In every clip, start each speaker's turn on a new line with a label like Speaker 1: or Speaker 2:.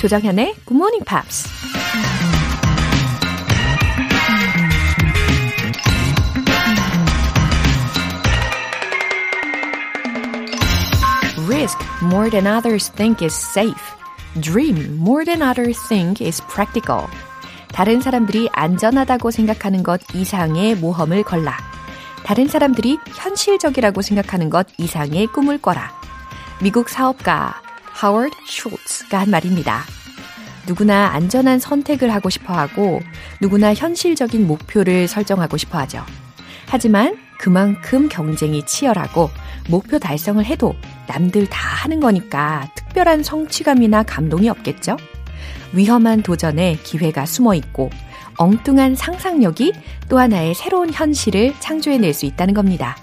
Speaker 1: 조정현의 Good Morning Pops. Risk more than others think is safe. Dream more than others think is practical. 다른 사람들이 안전하다고 생각하는 것 이상의 모험을 걸라. 다른 사람들이 현실적이라고 생각하는 것 이상의 꿈을 꿔라. 미국 사업가 하워드 슐츠가 한 말입니다. 누구나 안전한 선택을 하고 싶어 하고 누구나 현실적인 목표를 설정하고 싶어 하죠. 하지만 그만큼 경쟁이 치열하고 목표 달성을 해도 남들 다 하는 거니까 특별한 성취감이나 감동이 없겠죠? 위험한 도전에 기회가 숨어 있고 엉뚱한 상상력이 또 하나의 새로운 현실을 창조해낼 수 있다는 겁니다.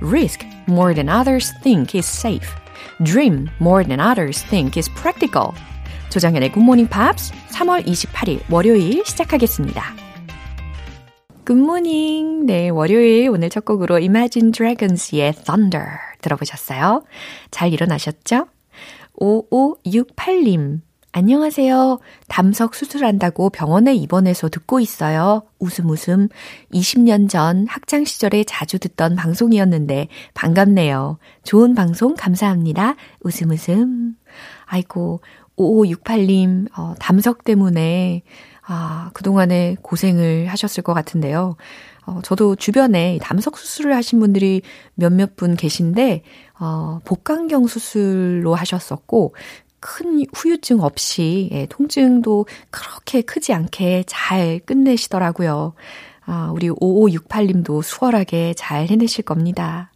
Speaker 1: Risk more than others think is safe. Dream more than others think is practical. 조정현의 굿모닝 팝스 3월 28일 월요일 시작하겠습니다. Good morning. 네, 월요일 오늘 첫 곡으로 Imagine Dragons의 Thunder 들어보셨어요? 잘 일어나셨죠? 5568님. 안녕하세요. 담석 수술한다고 병원에 입원해서 듣고 있어요. 웃음 웃음. 20년 전 학창 시절에 자주 듣던 방송이었는데 반갑네요. 좋은 방송 감사합니다. 웃음 웃음. 아이고, 5568님, 어, 담석 때문에, 아, 그동안에 고생을 하셨을 것 같은데요. 어, 저도 주변에 담석 수술을 하신 분들이 몇몇 분 계신데, 어, 복강경 수술로 하셨었고, 큰 후유증 없이 예, 통증도 그렇게 크지 않게 잘 끝내시더라고요. 아, 우리 5568님도 수월하게 잘 해내실 겁니다.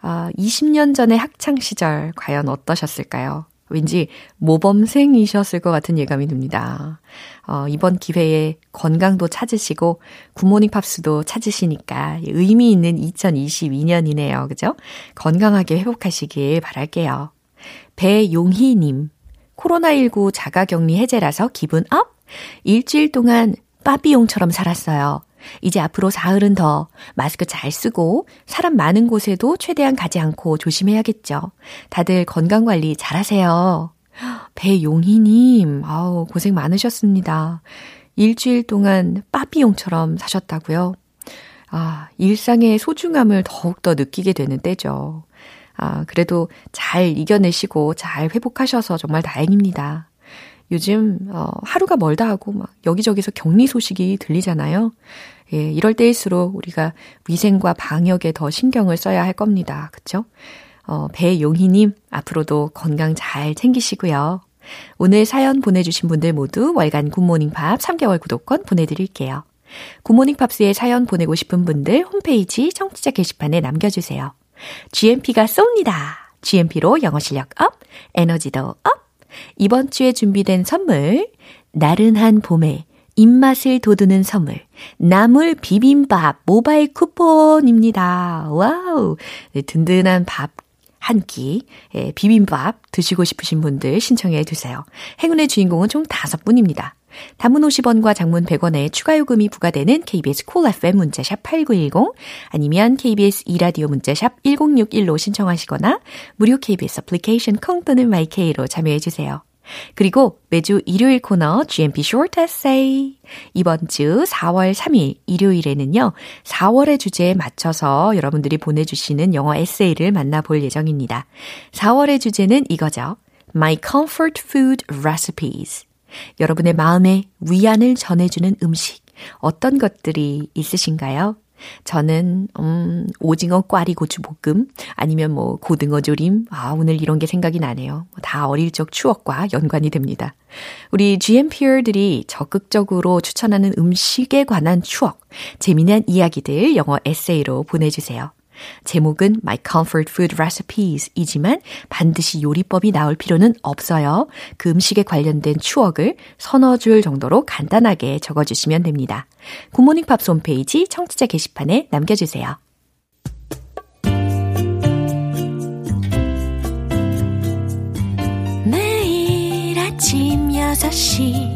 Speaker 1: 아, 20년 전의 학창 시절 과연 어떠셨을까요? 왠지 모범생이셨을 것 같은 예감이 듭니다. 어, 이번 기회에 건강도 찾으시고 굿모닝 팝스도 찾으시니까 의미 있는 2022년이네요. 그죠? 건강하게 회복하시길 바랄게요. 배용희님, 코로나19 자가격리 해제라서 기분 up? 일주일 동안 빠비용처럼 살았어요. 이제 앞으로 사흘은 더 마스크 잘 쓰고 사람 많은 곳에도 최대한 가지 않고 조심해야겠죠. 다들 건강 관리 잘 하세요. 배용희님, 아우, 고생 많으셨습니다. 일주일 동안 빠비용처럼 사셨다고요? 아, 일상의 소중함을 더욱더 느끼게 되는 때죠. 아, 그래도 잘 이겨내시고 잘 회복하셔서 정말 다행입니다. 요즘, 어, 하루가 멀다 하고 막 여기저기서 격리 소식이 들리잖아요. 예, 이럴 때일수록 우리가 위생과 방역에 더 신경을 써야 할 겁니다. 그쵸? 어, 배용희님, 앞으로도 건강 잘 챙기시고요. 오늘 사연 보내주신 분들 모두 월간 굿모닝 팝스 3개월 구독권 보내드릴게요. 굿모닝 팝스에 사연 보내고 싶은 분들 홈페이지 청취자 게시판에 남겨주세요. GMP가 쏩니다. GMP로 영어 실력 up, 에너지도 up. 이번 주에 준비된 선물, 나른한 봄에 입맛을 돋우는 선물, 나물 비빔밥 모바일 쿠폰입니다. Wow. 네, 든든한 밥 한 끼, 예, 비빔밥 드시고 싶으신 분들 신청해 두세요. 행운의 주인공은 총 다섯 분입니다. 단문 50원과 장문 100원의 추가 요금이 부과되는 KBS Cool FM 문자샵 8910 아니면 KBS 이라디오 문자샵 1061로 신청하시거나 무료 KBS 애플리케이션 콩 또는 마이케이로 참여해 주세요. 그리고 매주 일요일 코너 GMP Short Essay. 이번 주 4월 3일 일요일에는요, 4월의 주제에 맞춰서 여러분들이 보내주시는 영어 에세이를 만나볼 예정입니다. 4월의 주제는 이거죠. My Comfort Food Recipes. 여러분의 마음에 위안을 전해주는 음식, 어떤 것들이 있으신가요? 저는, 음, 오징어 꽈리 고추 볶음, 아니면 뭐, 고등어 조림, 아, 오늘 이런 게 생각이 나네요. 다 어릴 적 추억과 연관이 됩니다. 우리 GMPR들이 적극적으로 추천하는 음식에 관한 추억, 재미난 이야기들 영어 에세이로 보내주세요. 제목은 My Comfort Food Recipes 이지만 반드시 요리법이 나올 필요는 없어요. 그 음식에 관련된 추억을 서너 줄 정도로 간단하게 적어주시면 됩니다. 굿모닝 팝스 홈페이지 청취자 게시판에 남겨주세요. 매일 아침 6시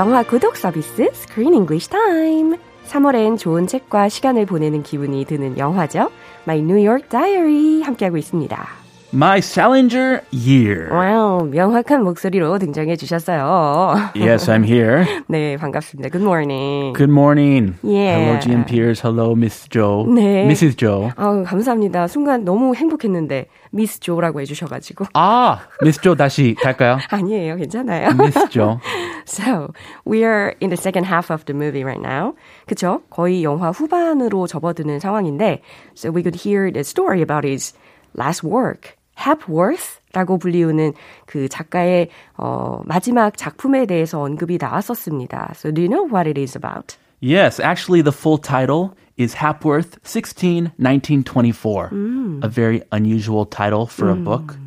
Speaker 2: 영화 구독 서비스 Screen English Time. 3월엔 좋은 책과 시간을 보내는 기분이 드는 영화죠. My New York Diary 함께하고 있습니다.
Speaker 3: My Salinger Year.
Speaker 2: Wow, 명확한 목소리로 등장해 주셨어요.
Speaker 3: Yes, I'm here.
Speaker 2: 네, 반갑습니다. Good morning.
Speaker 3: Good morning.
Speaker 2: Yeah.
Speaker 3: Hello, GMPers. Hello, Miss Jo.
Speaker 2: 네.
Speaker 3: Mrs. Jo.
Speaker 2: 아우, 감사합니다. 순간 너무 행복했는데 미스 조라고 해주셔가지고
Speaker 3: 아, Miss Joe 다시 갈까요?
Speaker 2: 아니에요, 괜찮아요.
Speaker 3: Miss Joe.
Speaker 2: So we are in the second half of the movie right now. 그쵸? 거의 영화 후반으로 접어드는 상황인데, so we could hear the story about his last work. Hepworth라고 불리우는 그 작가의 어, 마지막 작품에 대해서 언급이 나왔었습니다. So do you know what it is about?
Speaker 3: Yes, actually, the full title is Hapworth 16, 1924. A very unusual title for a book.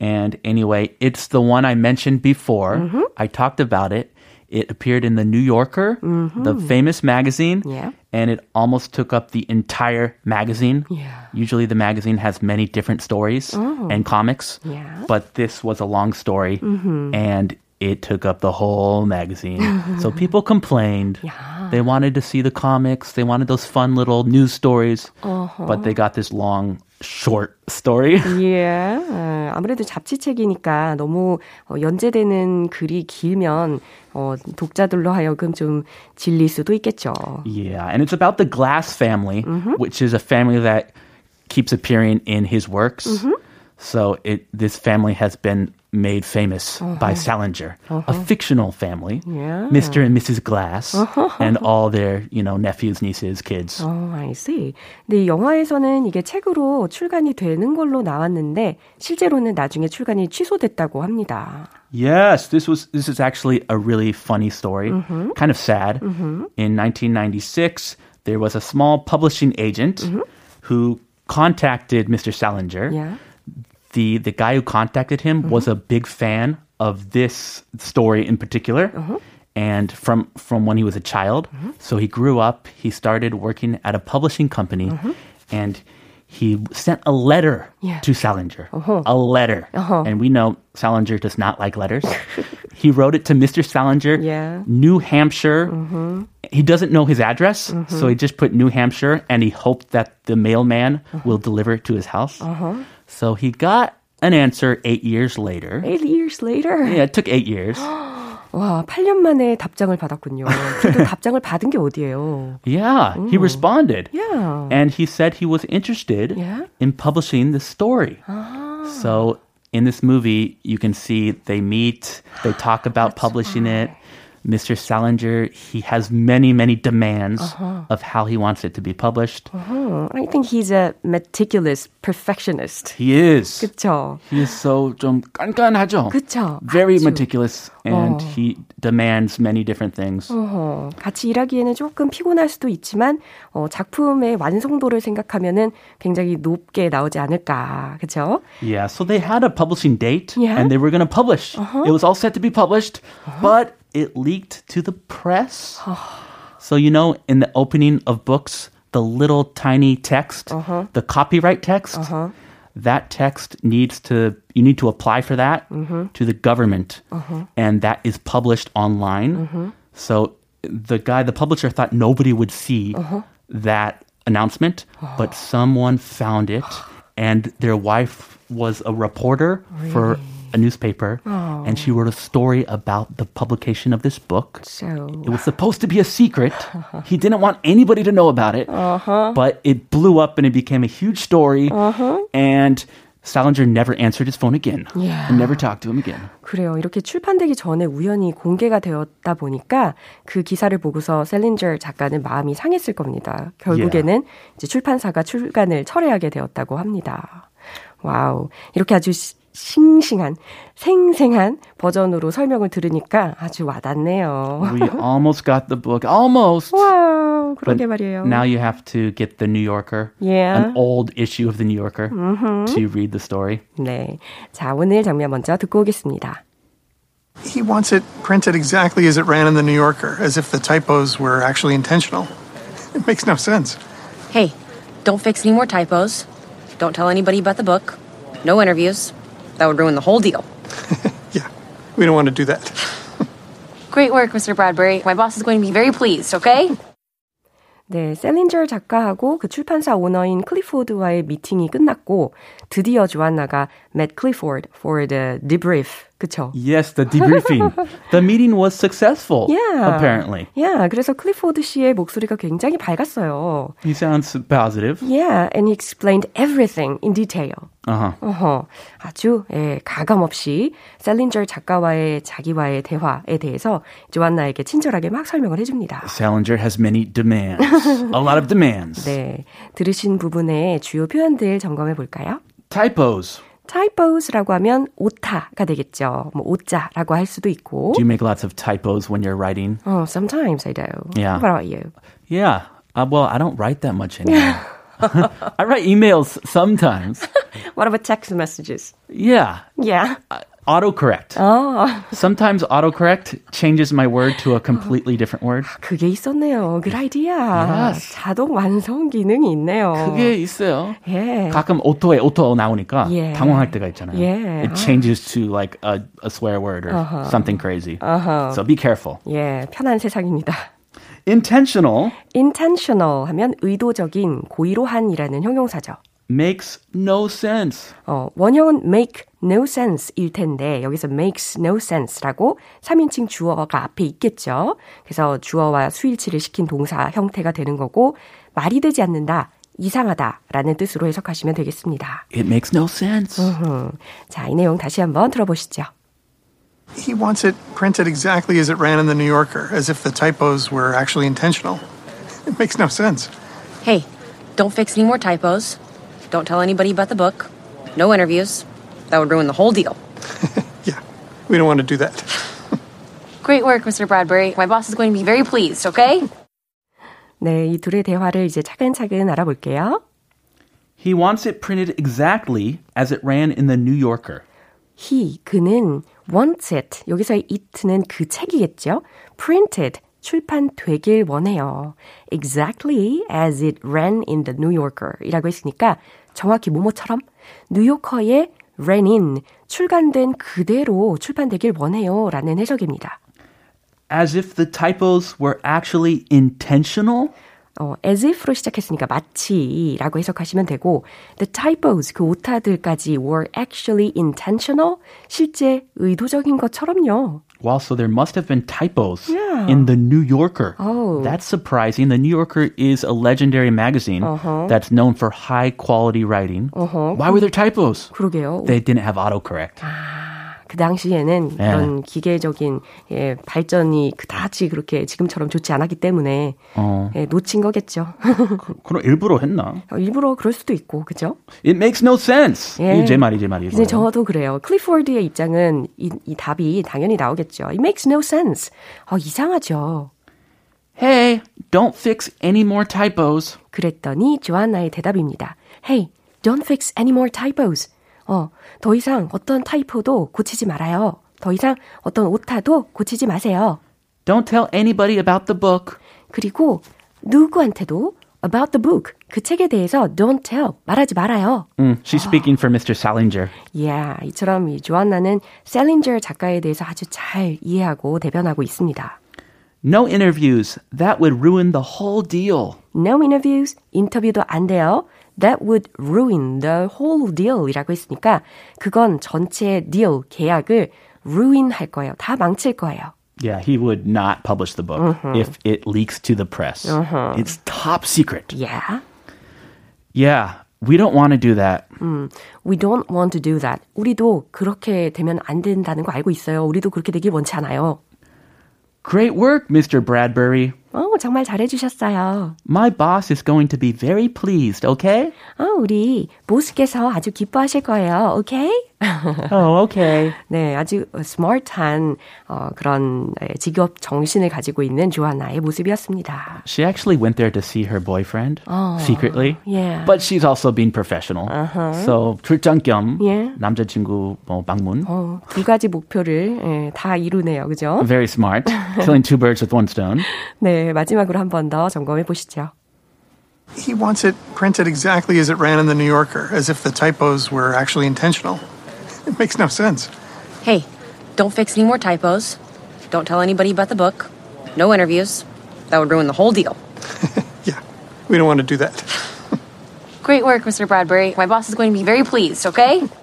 Speaker 3: And anyway, it's the one I mentioned before. I talked about it. It appeared in the New Yorker, the famous magazine,
Speaker 2: Yeah.
Speaker 3: and it almost took up the entire magazine.
Speaker 2: Yeah.
Speaker 3: Usually the magazine has many different stories oh. and comics,
Speaker 2: Yeah.
Speaker 3: but this was a long story mm-hmm. and it took up the whole magazine. so people complained. Yeah. They wanted to see the comics, they wanted those fun little news stories, uh-huh. but they got this long, short story.
Speaker 2: 예. 어, 아무래도 잡지책이니까 너무 어, 연재되는 글이 길면 어, 독자들로 하여금 좀 질릴 수도 있겠죠.
Speaker 3: Yeah, and it's about the Glass family, which is a family that keeps appearing in his works. So it this family has been made famous by Salinger, a fictional family,
Speaker 2: Yeah.
Speaker 3: Mr. and Mrs. Glass, and all their you know nephews, nieces, kids.
Speaker 2: 어, I see. 근데 이 영화에서는 이게 책으로 출간이 되는 걸로 나왔는데 실제로는 나중에 출간이 취소됐다고 합니다.
Speaker 3: Yes, this was this is actually a really funny story, kind of sad. In 1996, there was a small publishing agent who contacted Mr. Salinger.
Speaker 2: Yeah.
Speaker 3: the the guy who contacted him was a big fan of this story in particular. And from from when he was a child, so he grew up. He started working at a publishing company, and he sent a letter
Speaker 2: Yeah.
Speaker 3: to Salinger. Uh-huh. A letter, uh-huh. and we know Salinger does not like letters. he wrote it to Mr. Salinger,
Speaker 2: Yeah.
Speaker 3: New Hampshire. Mm-hmm. He doesn't know his address, so mm-hmm. he just put New Hampshire, and he hoped that the mailman uh-huh. will deliver it to his house. So he got an answer eight years later.
Speaker 2: Eight years later.
Speaker 3: Yeah, it took eight years.
Speaker 2: 와, 8년 만에 답장을 받았군요. 그래도 답장을 받은 게 어디예요?
Speaker 3: Yeah, he responded.
Speaker 2: Yeah.
Speaker 3: And he said he was interested
Speaker 2: Yeah.
Speaker 3: in publishing the story. So in this movie, you can see they meet, they talk about publishing it. Mr. Salinger, he has many, many demands of how he wants it to be published.
Speaker 2: 어, I think he's a meticulous perfectionist.
Speaker 3: He is.
Speaker 2: 그쵸?
Speaker 3: He is so 좀 깐깐하죠.
Speaker 2: 그쵸?
Speaker 3: Very
Speaker 2: 아주.
Speaker 3: meticulous and he demands many different things.
Speaker 2: 어허, 같이 일하기에는 조금 피곤할 수도 있지만 어, 작품의 완성도를 생각하면은 굉장히 높게 나오지 않을까, 그렇죠?
Speaker 3: Yeah, so they had a publishing date
Speaker 2: Yeah?
Speaker 3: and they were going to publish. It was all set to be published, but it leaked to the press. Oh. so, you know, in the opening of books, the little tiny text, uh-huh. the copyright text, uh-huh. that text needs to, you need to apply for that mm-hmm. to the government. Uh-huh. And that is published online. Mm-hmm. So, the guy, the publisher thought nobody would see that announcement, oh. but someone found it, and their wife was a reporter for a newspaper, and she wrote a story about the publication of this book.
Speaker 2: So,
Speaker 3: It was supposed to be a secret. He didn't want anybody to know about it, but it blew up and it became a huge story. And Salinger never answered his phone again
Speaker 2: Yeah.
Speaker 3: and never talked to him again.
Speaker 2: 그래요. 이렇게 출판되기 전에 우연히 공개가 되었다 보니까 그 기사를 보고서 셀린저 작가는 마음이 상했을 겁니다. 결국에는 이제 출판사가 출간을 철회하게 되었다고 합니다. Wow. 이렇게 아주 싱싱한, 생생한 버전으로 설명을 들으니까 아주 와닿네요.
Speaker 3: We almost got the book. Almost.
Speaker 2: 와우, 그러게 말이에요.
Speaker 3: Now you have to get the New Yorker.
Speaker 2: Yeah.
Speaker 3: An old issue of the New Yorker mm-hmm. to read the story.
Speaker 2: 네. 자, 오늘 장면 먼저 듣고 오겠습니다.
Speaker 4: He wants it printed exactly as it ran in the New Yorker, as if the typos were actually intentional. It makes no sense.
Speaker 5: Hey, don't fix any more typos. Don't tell anybody about the book. No interviews. That would ruin the whole deal.
Speaker 4: yeah, we don't want to do that.
Speaker 5: Great work, Mr. Bradbury. My boss is going to be very pleased, okay?
Speaker 2: 네, 셀린저 작가하고 그 출판사 오너인 클리포드와의 미팅이 끝났고 드디어 조안나가 met Clifford for the debrief. 그쵸?
Speaker 3: Yes, the debriefing. the meeting was successful.
Speaker 2: Yeah.
Speaker 3: Apparently.
Speaker 2: Yeah, 그래서 클리포드 씨의 목소리가 굉장히 밝았어요.
Speaker 3: He sounds positive.
Speaker 2: Yeah, and he explained everything in detail.
Speaker 3: Uh-huh.
Speaker 2: 어허, 아주 예, 가감 없이 셀린저 작가와의 자기와의 대화에 대해서 조안나에게 친절하게 막 설명을 해줍니다.
Speaker 3: Salinger has many demands. A lot of demands.
Speaker 2: 네, 들으신 부분의 주요 표현들 점검해 볼까요?
Speaker 3: Typos.
Speaker 2: typos라고 하면 오타가 되겠죠. 뭐 오자라고 할 수도 있고.
Speaker 3: Do you make lots of typos when you're writing?
Speaker 2: Oh, sometimes I do.
Speaker 3: Yeah.
Speaker 2: What about you?
Speaker 3: Yeah. Uh, well, I don't write that much anymore. I write emails sometimes.
Speaker 2: What about text messages?
Speaker 3: Yeah.
Speaker 2: Yeah.
Speaker 3: Uh, autocorrect.
Speaker 2: 어.
Speaker 3: Sometimes autocorrect changes my word to a completely different word.
Speaker 2: 그게 있었네요. Good idea.
Speaker 3: Yes.
Speaker 2: 자동 완성 기능이 있네요.
Speaker 3: 그게 있어요.
Speaker 2: 예.
Speaker 3: 가끔 auto에 auto 나오니까
Speaker 2: 예.
Speaker 3: 당황할 때가 있잖아요.
Speaker 2: 예.
Speaker 3: It changes to like a, a swear word or something crazy.
Speaker 2: Uh-huh.
Speaker 3: So be careful.
Speaker 2: 예, 편한 세상입니다.
Speaker 3: Intentional
Speaker 2: intentional 하면 의도적인, 고의로 한이라는 형용사죠.
Speaker 3: Makes no sense.
Speaker 2: 어, 원형은 make no sense 일 텐데 여기서 makes no sense라고 3인칭 주어가 앞에 있겠죠. 그래서 주어와 수일치를 시킨 동사 형태가 되는 거고 말이 되지 않는다. 이상하다라는 뜻으로 해석하시면 되겠습니다.
Speaker 3: It makes no sense.
Speaker 2: 음, 자, 이 내용 다시 한번 들어보시죠.
Speaker 4: He wants it printed exactly as it ran in the New Yorker, as if the typos were actually intentional. It makes no sense.
Speaker 5: Hey, don't fix any more typos. Don't tell anybody about the book. No interviews. That would ruin the whole deal.
Speaker 4: yeah, we don't want to do that.
Speaker 5: Great work, Mr. Bradbury. My boss is going to be very pleased, okay?
Speaker 2: 네, 이 둘의 대화를 이제 차근차근 알아볼게요.
Speaker 3: He wants it printed exactly as it ran in the New Yorker.
Speaker 2: he, 그는 wants it. 여기서의 it는 그 책이겠죠? printed, 출판되길 원해요. exactly as it ran in the New Yorker 이라고 했으니까 정확히 뭐뭐처럼 뉴요커에 ran in, 출간된 그대로 출판되길 원해요 라는 해석입니다.
Speaker 3: As if the typos were actually intentional?
Speaker 2: 어, as if로 시작했으니까 마치라고 해석하시면 되고 the typos, 그 오타들까지 were actually intentional, 실제 의도적인 것처럼요.
Speaker 3: Wow, so there must have been typos
Speaker 2: Yeah.
Speaker 3: in the New Yorker.
Speaker 2: Oh.
Speaker 3: That's surprising. The New Yorker is a legendary magazine that's known for high quality writing. Why were there typos?
Speaker 2: 그러게요.
Speaker 3: They didn't have autocorrect.
Speaker 2: 그 당시에는
Speaker 3: 네.
Speaker 2: 그런 기계적인 예, 발전이 그다지 그렇게 지금처럼 좋지 않았기 때문에
Speaker 3: 어.
Speaker 2: 예, 놓친 거겠죠.
Speaker 3: 그럼 일부러 했나?
Speaker 2: 일부러 그럴 수도 있고, 그죠?
Speaker 3: It makes no sense.
Speaker 2: 예.
Speaker 3: 제 말이 제 말이에요.
Speaker 2: 이제 저도 그래요. 클리포드의 입장은 이, 이 답이 당연히 나오겠죠. It makes no sense. 어, 이상하죠.
Speaker 3: Hey, don't fix any more typos.
Speaker 2: 그랬더니 조안나의 대답입니다. Hey, don't fix any more typos. 어, 더 이상 어떤 타이포도 고치지 말아요. 더 이상 어떤 오타도 고치지 마세요.
Speaker 3: Don't tell anybody about the book.
Speaker 2: 그리고 누구한테도 about the book, 그 책에 대해서 don't tell, 말하지 말아요.
Speaker 3: Mm, she's speaking for Mr. Salinger.
Speaker 2: Yeah, 이처럼 이 조안나는 셀린저 작가에 대해서 아주 잘 이해하고 대변하고 있습니다.
Speaker 3: No interviews. That would ruin the whole deal.
Speaker 2: No interviews, 인터뷰도 안 돼요. That would ruin the whole deal 이라고 했으니까 그건 전체 deal, 계약을 ruin 할 거예요. 다 망칠 거예요.
Speaker 3: Yeah, he would not publish the book if it leaks to the press. It's top secret.
Speaker 2: Yeah.
Speaker 3: Yeah, we don't want to do that.
Speaker 2: We don't want to do that. 우리도 그렇게 되면 안 된다는 거 알고 있어요. 우리도 그렇게 되길 원치 않아요.
Speaker 3: Great work, Mr. Bradbury.
Speaker 1: 어, 정말 잘해주셨어요.
Speaker 3: My boss is going to be very pleased, okay?
Speaker 1: 어, 우리 보스께서 아주 기뻐하실 거예요. 오케이?
Speaker 3: oh, okay.
Speaker 1: 네, 아주 스마트한 어, 그런 직업 정신을 가지고 있는 조아나의 모습이었습니다.
Speaker 3: She actually went there to see her boyfriend
Speaker 1: oh,
Speaker 3: secretly.
Speaker 1: Yeah.
Speaker 3: But she's also being professional. Uh-huh. So 출장 겸
Speaker 1: yeah.
Speaker 3: 남자친구 뭐 방문.
Speaker 1: 어, 두 가지 목표를 예, 다 이루네요. 그죠?
Speaker 3: Very smart. Killing two birds with one stone.
Speaker 1: 네, 마지막으로 한 번 더 점검해 보시죠.
Speaker 4: He wants it printed exactly as it ran in the New Yorker, as if the typos were actually intentional. It makes no sense.
Speaker 5: Hey, don't fix any more typos. Don't tell anybody about the book. No interviews. That would ruin the whole deal.
Speaker 4: yeah, we don't want to do that.
Speaker 5: Great work, Mr. Bradbury. My boss is going to be very pleased, okay?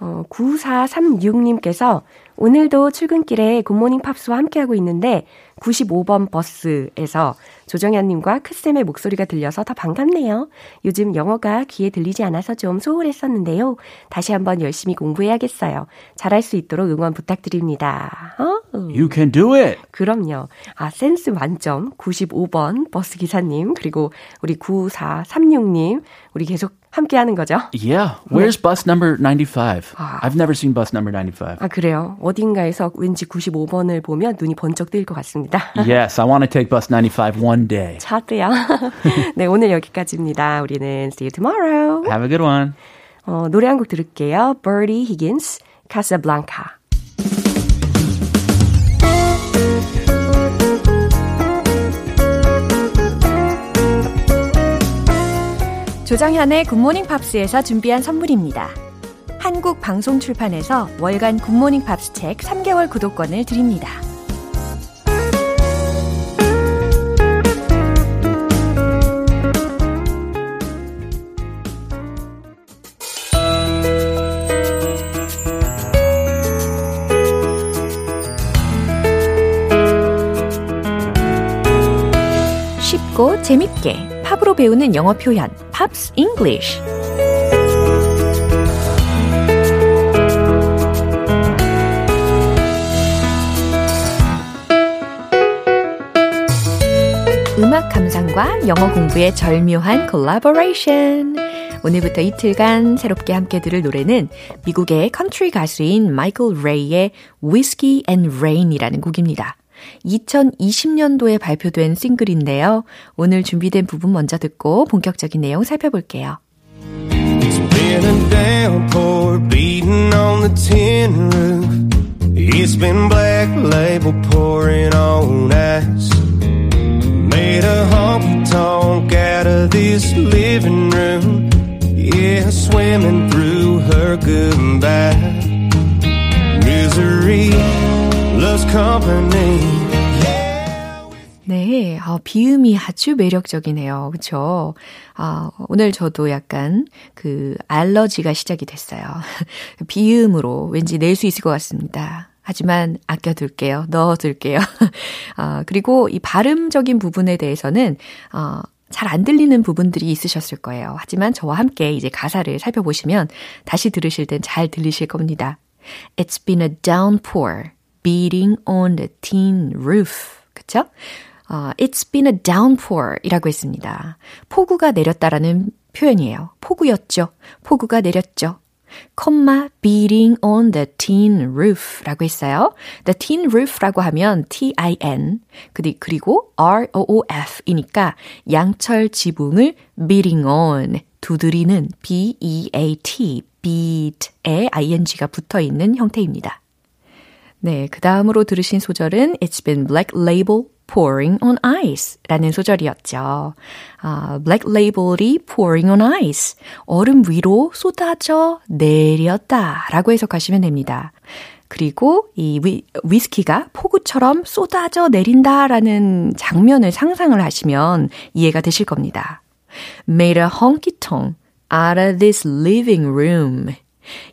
Speaker 1: 어, 9436님께서 오늘도 출근길에 굿모닝 팝스와 함께하고 있는데 95번 버스에서 조정현님과 크쌤의 목소리가 들려서 더 반갑네요. 요즘 영어가 귀에 들리지 않아서 좀 소홀했었는데요. 다시 한번 열심히 공부해야겠어요. 잘할 수 있도록 응원 부탁드립니다. 어?
Speaker 3: You can do it!
Speaker 1: 그럼요. 아, 센스 만점 95번 버스 기사님, 그리고 우리 9436님, 우리 계속 함께 하는 거죠?
Speaker 3: Yeah. Where's bus number 95? I've never seen bus number 95.
Speaker 1: 아, 그래요? 어딘가에서 왠지 95번을 보면 눈이 번쩍 뜨일 것 같습니다.
Speaker 3: Yes, I want to take bus 95 one day.
Speaker 1: 저도요. 네, 오늘 여기까지입니다. 우리는 see you tomorrow.
Speaker 3: Have a good one.
Speaker 1: 어, 노래 한 곡 들을게요. Birdie Higgins, Casablanca. 조정현의 굿모닝 팝스에서 준비한 선물입니다. 한국 방송 출판에서 월간 굿모닝 팝스 책 3개월 구독권을 드립니다. 쉽고 재밌게 팝으로 배우는 영어 표현 Pops English 음악 감상과 영어 공부의 절묘한 콜라보레이션. 오늘부터 이틀간 새롭게 함께 들을 노래는 미국의 컨트리 가수인 마이클 레이의 Whiskey and Rain이라는 곡입니다. 2020년도에 발표된 싱글인데요. 오늘 준비된 부분 먼저 듣고 본격적인 내용 살펴볼게요.
Speaker 6: It's been a downpour beating on the tin roof. It's been black label pouring on us. Made a honky tonk out of this living room. Yeah, swimming through her goodbye. Misery.
Speaker 1: 네, 아, 비음이 아주 매력적이네요. 그쵸? 아, 오늘 저도 약간 그 알러지가 시작이 됐어요. 비음으로 왠지 낼 수 있을 것 같습니다. 하지만 아껴둘게요. 넣어둘게요. 아, 그리고 이 발음적인 부분에 대해서는, 어, 잘안 들리는 부분들이 있으셨을 거예요. 하지만 저와 함께 이제 가사를 살펴보시면 다시 들으실 땐 잘 들리실 겁니다. It's been a downpour beating on the tin roof. 그쵸? 어, It's been a downpour 이라고 했습니다. 폭우가 내렸다라는 표현이에요. 폭우였죠. 폭우가 내렸죠. 콤마 beating on the tin roof 라고 했어요. The tin roof라고 하면 T-I-N 그리고 R-O-O-F 이니까 양철 지붕을 beating on 두드리는 B-E-A-T beat에 ing가 붙어 있는 형태입니다. 네, 그 다음으로 들으신 소절은 It's been black label pouring on ice 라는 소절이었죠. 아, black label이 pouring on ice. 얼음 위로 쏟아져 내렸다 라고 해석하시면 됩니다. 그리고 이 위, 위스키가 폭우처럼 쏟아져 내린다라는 장면을 상상을 하시면 이해가 되실 겁니다. Made a honky tonk out of this living room.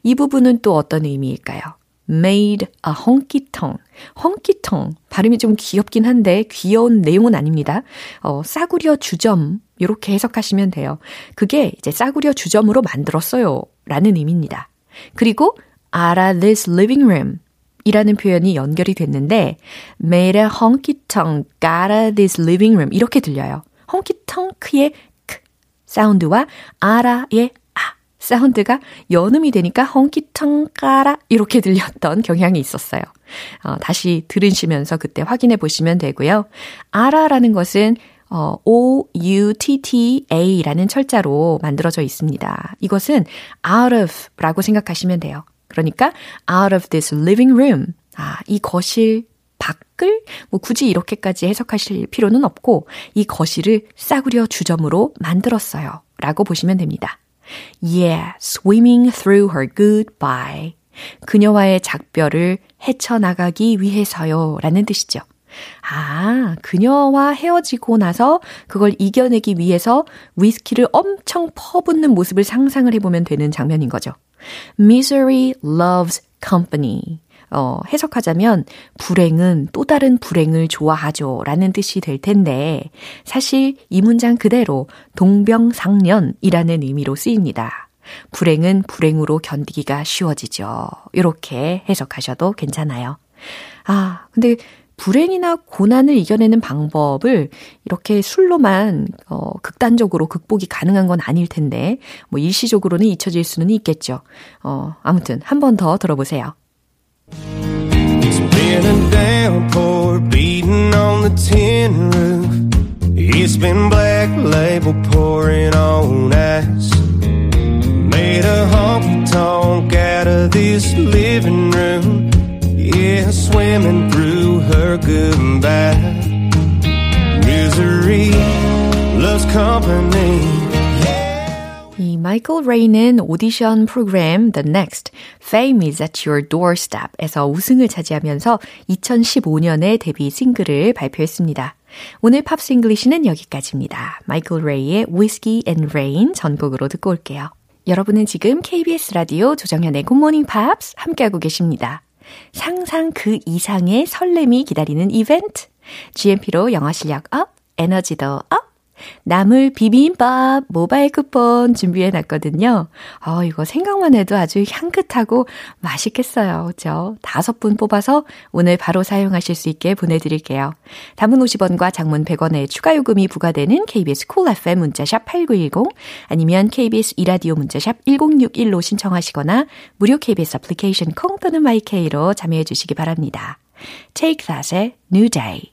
Speaker 1: 이 부분은 또 어떤 의미일까요? Made a honky tonk. honky tonk. 발음이 좀 귀엽긴 한데 귀여운 내용은 아닙니다. 어, 싸구려 주점. 이렇게 해석하시면 돼요. 그게 이제 싸구려 주점으로 만들었어요. 라는 의미입니다. 그리고 out of this living room. 이라는 표현이 연결이 됐는데 made a honky tonk out of this living room 이렇게 들려요. honky tonk의 크 사운드와 아라의 아 사운드가 연음이 되니까 가라 이렇게 들렸던 경향이 있었어요. 어, 다시 들으시면서 그때 확인해 보시면 되고요. 아라라는 것은 어, O-U-T-T-A라는 철자로 만들어져 있습니다. 이것은 out of 라고 생각하시면 돼요. 그러니까 out of this living room. 아, 이 거실 밖을 뭐 굳이 이렇게까지 해석하실 필요는 없고 이 거실을 싸구려 주점으로 만들었어요. 라고 보시면 됩니다. Yeah, swimming through her goodbye. 그녀와의 작별을 헤쳐나가기 위해서요. 라는 뜻이죠. 아, 그녀와 헤어지고 나서 그걸 이겨내기 위해서 위스키를 엄청 퍼붓는 모습을 상상을 해보면 되는 장면인 거죠. Misery loves company. 어, 해석하자면 불행은 또 다른 불행을 좋아하죠 라는 뜻이 될 텐데 사실 이 문장 그대로 동병상련이라는 의미로 쓰입니다. 불행은 불행으로 견디기가 쉬워지죠. 이렇게 해석하셔도 괜찮아요. 아, 근데 불행이나 고난을 이겨내는 방법을 이렇게 술로만 어, 극단적으로 극복이 가능한 건 아닐 텐데 뭐 일시적으로는 잊혀질 수는 있겠죠. 어, 아무튼 한 번 더 들어보세요.
Speaker 6: It's been a downpour beating on the tin roof. It's been black label pouring on ice. Made a honky tonk out of this living room. Yeah, swimming through her goodbye. Misery loves company.
Speaker 1: 이 마이클 레이는 오디션 프로그램 The Next Fame is at Your Doorstep에서 우승을 차지하면서 2015년에 데뷔 싱글을 발표했습니다. 오늘 Pops English는 여기까지입니다. 마이클 레이의 Whiskey and Rain 전곡으로 듣고 올게요. 여러분은 지금 KBS 라디오 조정현의 굿모닝 팝스 함께하고 계십니다. 상상 그 이상의 설렘이 기다리는 이벤트. GMP로 영어 실력 up, 에너지도 up. 나물 비빔밥 모바일 쿠폰 준비해 놨거든요. 어, 이거 생각만 해도 아주 향긋하고 맛있겠어요. 그죠? 다섯 분 뽑아서 오늘 바로 사용하실 수 있게 보내드릴게요. 단문 50원과 장문 100원의 추가 요금이 부과되는 KBS cool cool FM 문자샵 8910 아니면 KBS 이라디오 문자샵 1061로 신청하시거나 무료 KBS 애플리케이션 콩 또는 마이케이로 참여해 주시기 바랍니다. Take That의 New Day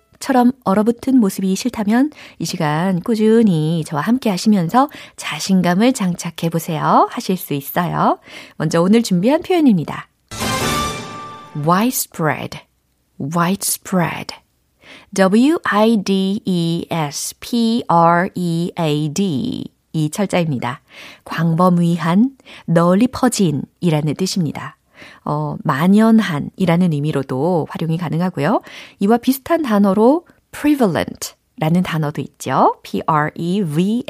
Speaker 1: 처럼 얼어붙은 모습이 싫다면 이 시간 꾸준히 저와 함께 하시면서 자신감을 장착해 보세요. 하실 수 있어요. 먼저 오늘 준비한 표현입니다. widespread, widespread. W-I-D-E-S-P-R-E-A-D. 이 철자입니다. 광범위한, 널리 퍼진 이라는 뜻입니다. 어, 만연한이라는 의미로도 활용이 가능하고요. 이와 비슷한 단어로 prevalent 라는 단어도 있죠. P-R-E-V-A-L-E-N-T.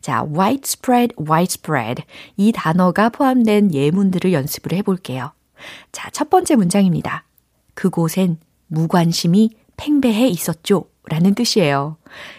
Speaker 1: 자, widespread, widespread. 이 단어가 포함된 예문들을 연습을 해볼게요. 자, 첫 번째 문장입니다. 그곳엔 무관심이 팽배해 있었죠. 라는 뜻이에요.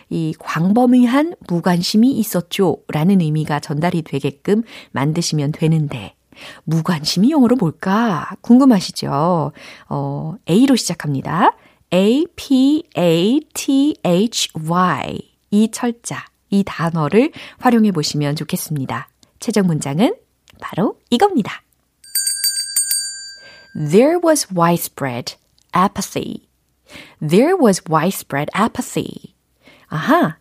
Speaker 1: 이 광범위한 무관심이 있었죠. 라는 의미가 전달이 되게끔 만드시면 되는데, 무관심이 영어로 뭘까? 궁금하시죠? 어, A로 시작합니다. A, P, A, T, H, Y. 이 철자, 이 단어를 활용해 보시면 좋겠습니다. 최종 문장은 바로 이겁니다. There was widespread apathy. There was widespread apathy. 아하,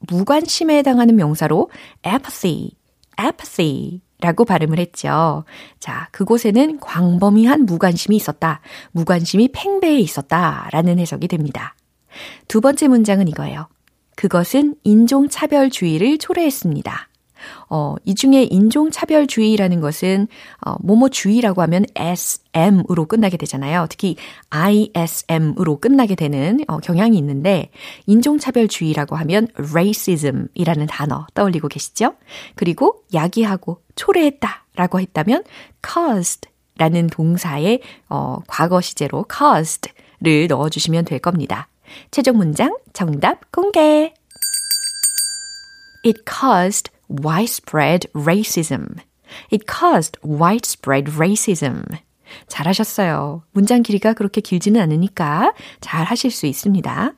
Speaker 1: 무관심에 해당하는 명사로 apathy, apathy 라고 발음을 했죠. 자, 그곳에는 광범위한 무관심이 있었다. 무관심이 팽배해 있었다. 라는 해석이 됩니다. 두 번째 문장은 이거예요. 그것은 인종차별주의를 초래했습니다. 어, 이 중에 인종차별주의라는 것은, 어, 뭐뭐주의라고 하면 SM으로 끝나게 되잖아요. 특히 ISM으로 끝나게 되는 어, 경향이 있는데, 인종차별주의라고 하면 racism이라는 단어 떠올리고 계시죠? 그리고 야기하고 초래했다 라고 했다면 caused 라는 동사의 어, 과거 시제로 caused를 넣어주시면 될 겁니다. 최종 문장 정답 공개! It caused widespread racism. It caused widespread racism. 잘하셨어요. 문장 길이가 그렇게 길지는 않으니까 잘 하실 수 있습니다.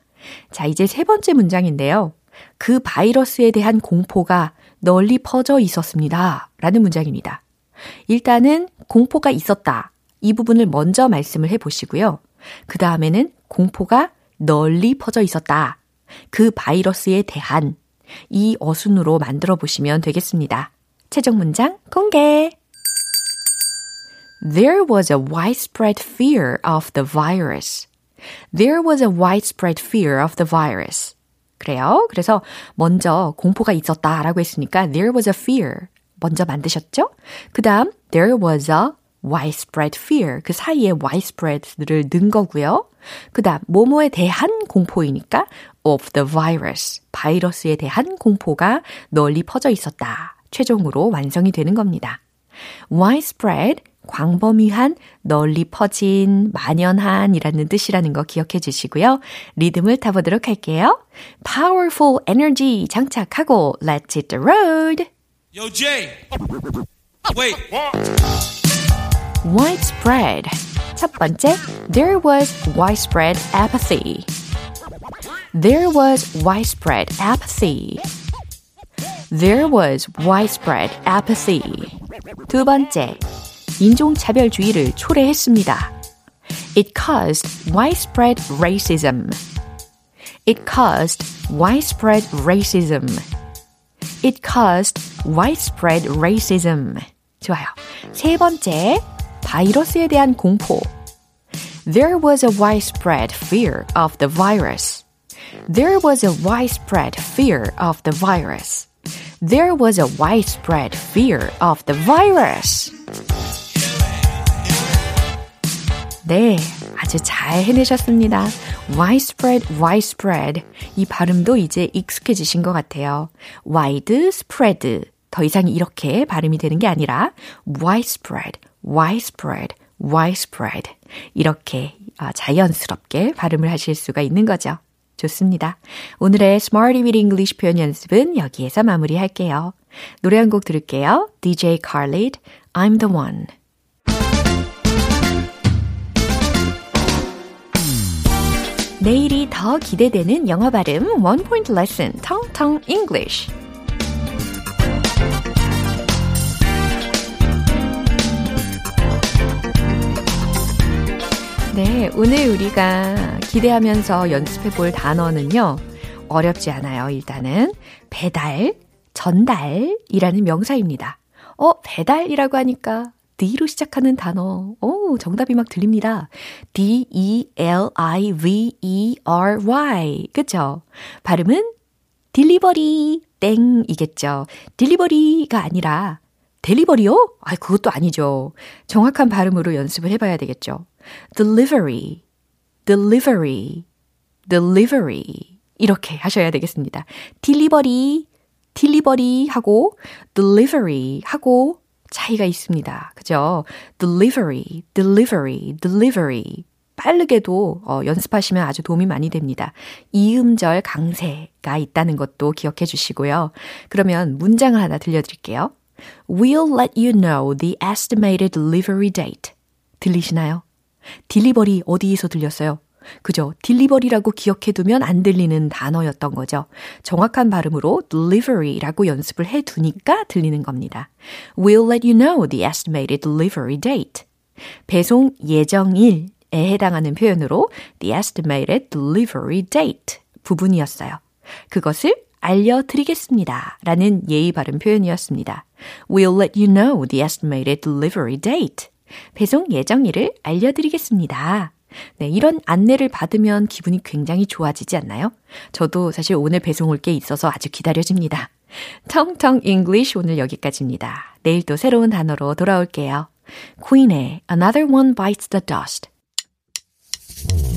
Speaker 1: 자, 이제 세 번째 문장인데요. 그 바이러스에 대한 공포가 널리 퍼져 있었습니다. 라는 문장입니다. 일단은 공포가 있었다. 이 부분을 먼저 말씀을 해 보시고요. 그 다음에는 공포가 널리 퍼져 있었다. 그 바이러스에 대한 이 어순으로 만들어 보시면 되겠습니다. 최종 문장 공개! There was a widespread fear of the virus. There was a widespread fear of the virus. 그래요. 그래서 먼저 공포가 있었다라고 했으니까 there was a fear 먼저 만드셨죠? 그 다음 there was a widespread fear 그 사이에 widespread를 넣은 거고요. 그 다음 뭐뭐에 대한 공포이니까 of the virus 바이러스에 대한 공포가 널리 퍼져 있었다. 최종으로 완성이 되는 겁니다. widespread 광범위한, 널리 퍼진, 만연한이라는 뜻이라는 거 기억해 주시고요. 리듬을 타보도록 할게요. Powerful energy 장착하고 Let's hit the road. Yo, Jay. Wait. widespread. 첫 번째, there was widespread apathy. There was widespread apathy. There was widespread apathy. 두 번째, 인종차별주의를 초래했습니다. It caused widespread racism. It caused widespread racism. It caused widespread racism. 좋아요. 세 번째, 바이러스에 대한 공포. There was a widespread fear of the virus. There was a widespread fear of the virus. There was a widespread fear of the virus. 네, 아주 잘 해내셨습니다. widespread, widespread. 이 발음도 이제 익숙해지신 것 같아요. wide, spread. 더 이상 이렇게 발음이 되는 게 아니라 widespread, widespread, widespread. 이렇게 자연스럽게 발음을 하실 수가 있는 거죠. 좋습니다. 오늘의 Smarty with English 표현 연습은 여기에서 마무리할게요. 노래 한 곡 들을게요. DJ Khalid, I'm the one. 내일이 더 기대되는 영어 발음 원 포인트 레슨 텅텅 English. 네, 오늘 우리가 기대하면서 연습해 볼 단어는요. 어렵지 않아요. 일단은 배달, 전달이라는 명사입니다. 어, 배달이라고 하니까 D로 시작하는 단어. 오, 정답이 막 들립니다. D-E-L-I-V-E-R-Y. 그쵸? 발음은 delivery 땡이겠죠. delivery가 아니라 delivery요? 아, 그것도 아니죠. 정확한 발음으로 연습을 해 봐야 되겠죠. Delivery, delivery, delivery. 이렇게 하셔야 되겠습니다. delivery, delivery 하고 delivery 하고 차이가 있습니다. 그죠? delivery, delivery, delivery. 빠르게도 어, 연습하시면 아주 도움이 많이 됩니다. 이음절 강세가 있다는 것도 기억해 주시고요. 그러면 문장을 하나 들려드릴게요. We'll let you know the estimated delivery date. 들리시나요? 딜리버리 어디에서 들렸어요? 그죠? 딜리버리라고 기억해두면 안 들리는 단어였던 거죠. 정확한 발음으로 delivery라고 연습을 해두니까 들리는 겁니다. We'll let you know the estimated delivery date. 배송 예정일에 해당하는 표현으로 the estimated delivery date 부분이었어요. 그것을 알려드리겠습니다. 라는 예의 바른 표현이었습니다. We'll let you know the estimated delivery date. 배송 예정일을 알려드리겠습니다. 네, 이런 안내를 받으면 기분이 굉장히 좋아지지 않나요? 저도 사실 오늘 배송 올 게 있어서 아주 기다려집니다. 텅텅 English 오늘 여기까지입니다. 내일 또 새로운 단어로 돌아올게요. Queen의 Another One Bites the Dust.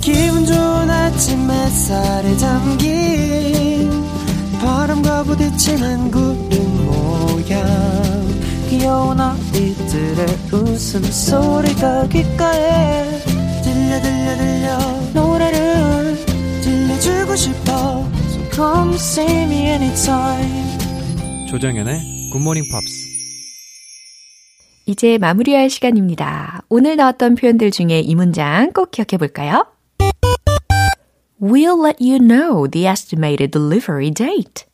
Speaker 7: 기분 좋은 아침 햇살에 담긴 바람과 부딪히는 구름 모양 귀여운 아이들의 웃음소리가 귓가에 들려 들려 들려 노래를 들려주고 싶어 So come see me anytime
Speaker 8: 조정현의 굿모닝 팝스
Speaker 1: 이제 마무리할 시간입니다. 오늘 나왔던 표현들 중에 이 문장 꼭 기억해 볼까요? We'll let you know the estimated delivery date.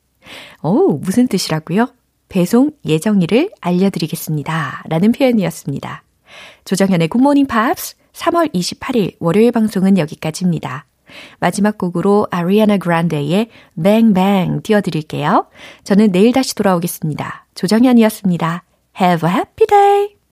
Speaker 1: 오, 무슨 뜻이라고요? 배송 예정일을 알려드리겠습니다. 라는 표현이었습니다. 조정현의 굿모닝 팝스 3월 28일 월요일 방송은 여기까지입니다. 마지막 곡으로 아리아나 그란데의 Bang 띄워드릴게요. 저는 내일 다시 돌아오겠습니다. 조정현이었습니다. Have a happy day!